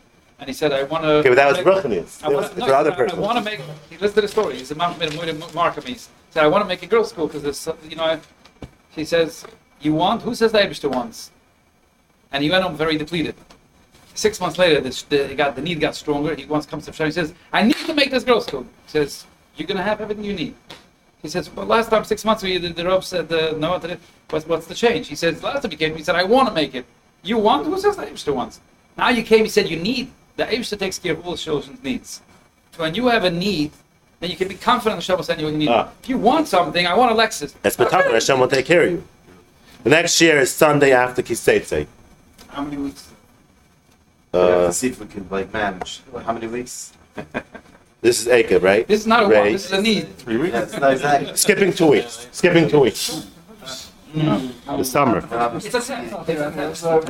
and he said, "I want to."
Okay, but that was ruchnis.
I
It
want
was
to, no,
for other
he said, I, want to make. He listened to the story. He said, a mood mark of me." He said, "I want to make a girls' school because there's, you know." She says, "You want? Who says the Eibishter wants?" And he went home very depleted. Six months later, this, the, he got, the need got stronger. He wants comes to Hashem. He says, "I need to make this girls' school." He says, "You're gonna have everything you need." He says, "Well, last time six months ago, the, the Rav said uh, no. What's, what's the change?" He says, "Last time you came, he said, I want to make it. You want? Who says the Eibishter wants?" Now you came, he said, "You need." The Eibishter takes care of all children's needs. So When you have a need, then you can be confident Hashem will send you what you need.
Ah.
If you want something, I want a Lexus.
That's B'tachon, Hashem will take care of you. The next year is Sunday after Kiseitse.
How many weeks?
We have
Uh,
to see if we can like manage. How many weeks?
this is Akib, right?
This is not a
Ray.
want, this is a need.
Three weeks?
Yeah, it's not exactly.
Skipping two weeks. Skipping two weeks. The summer.
Um,
It's a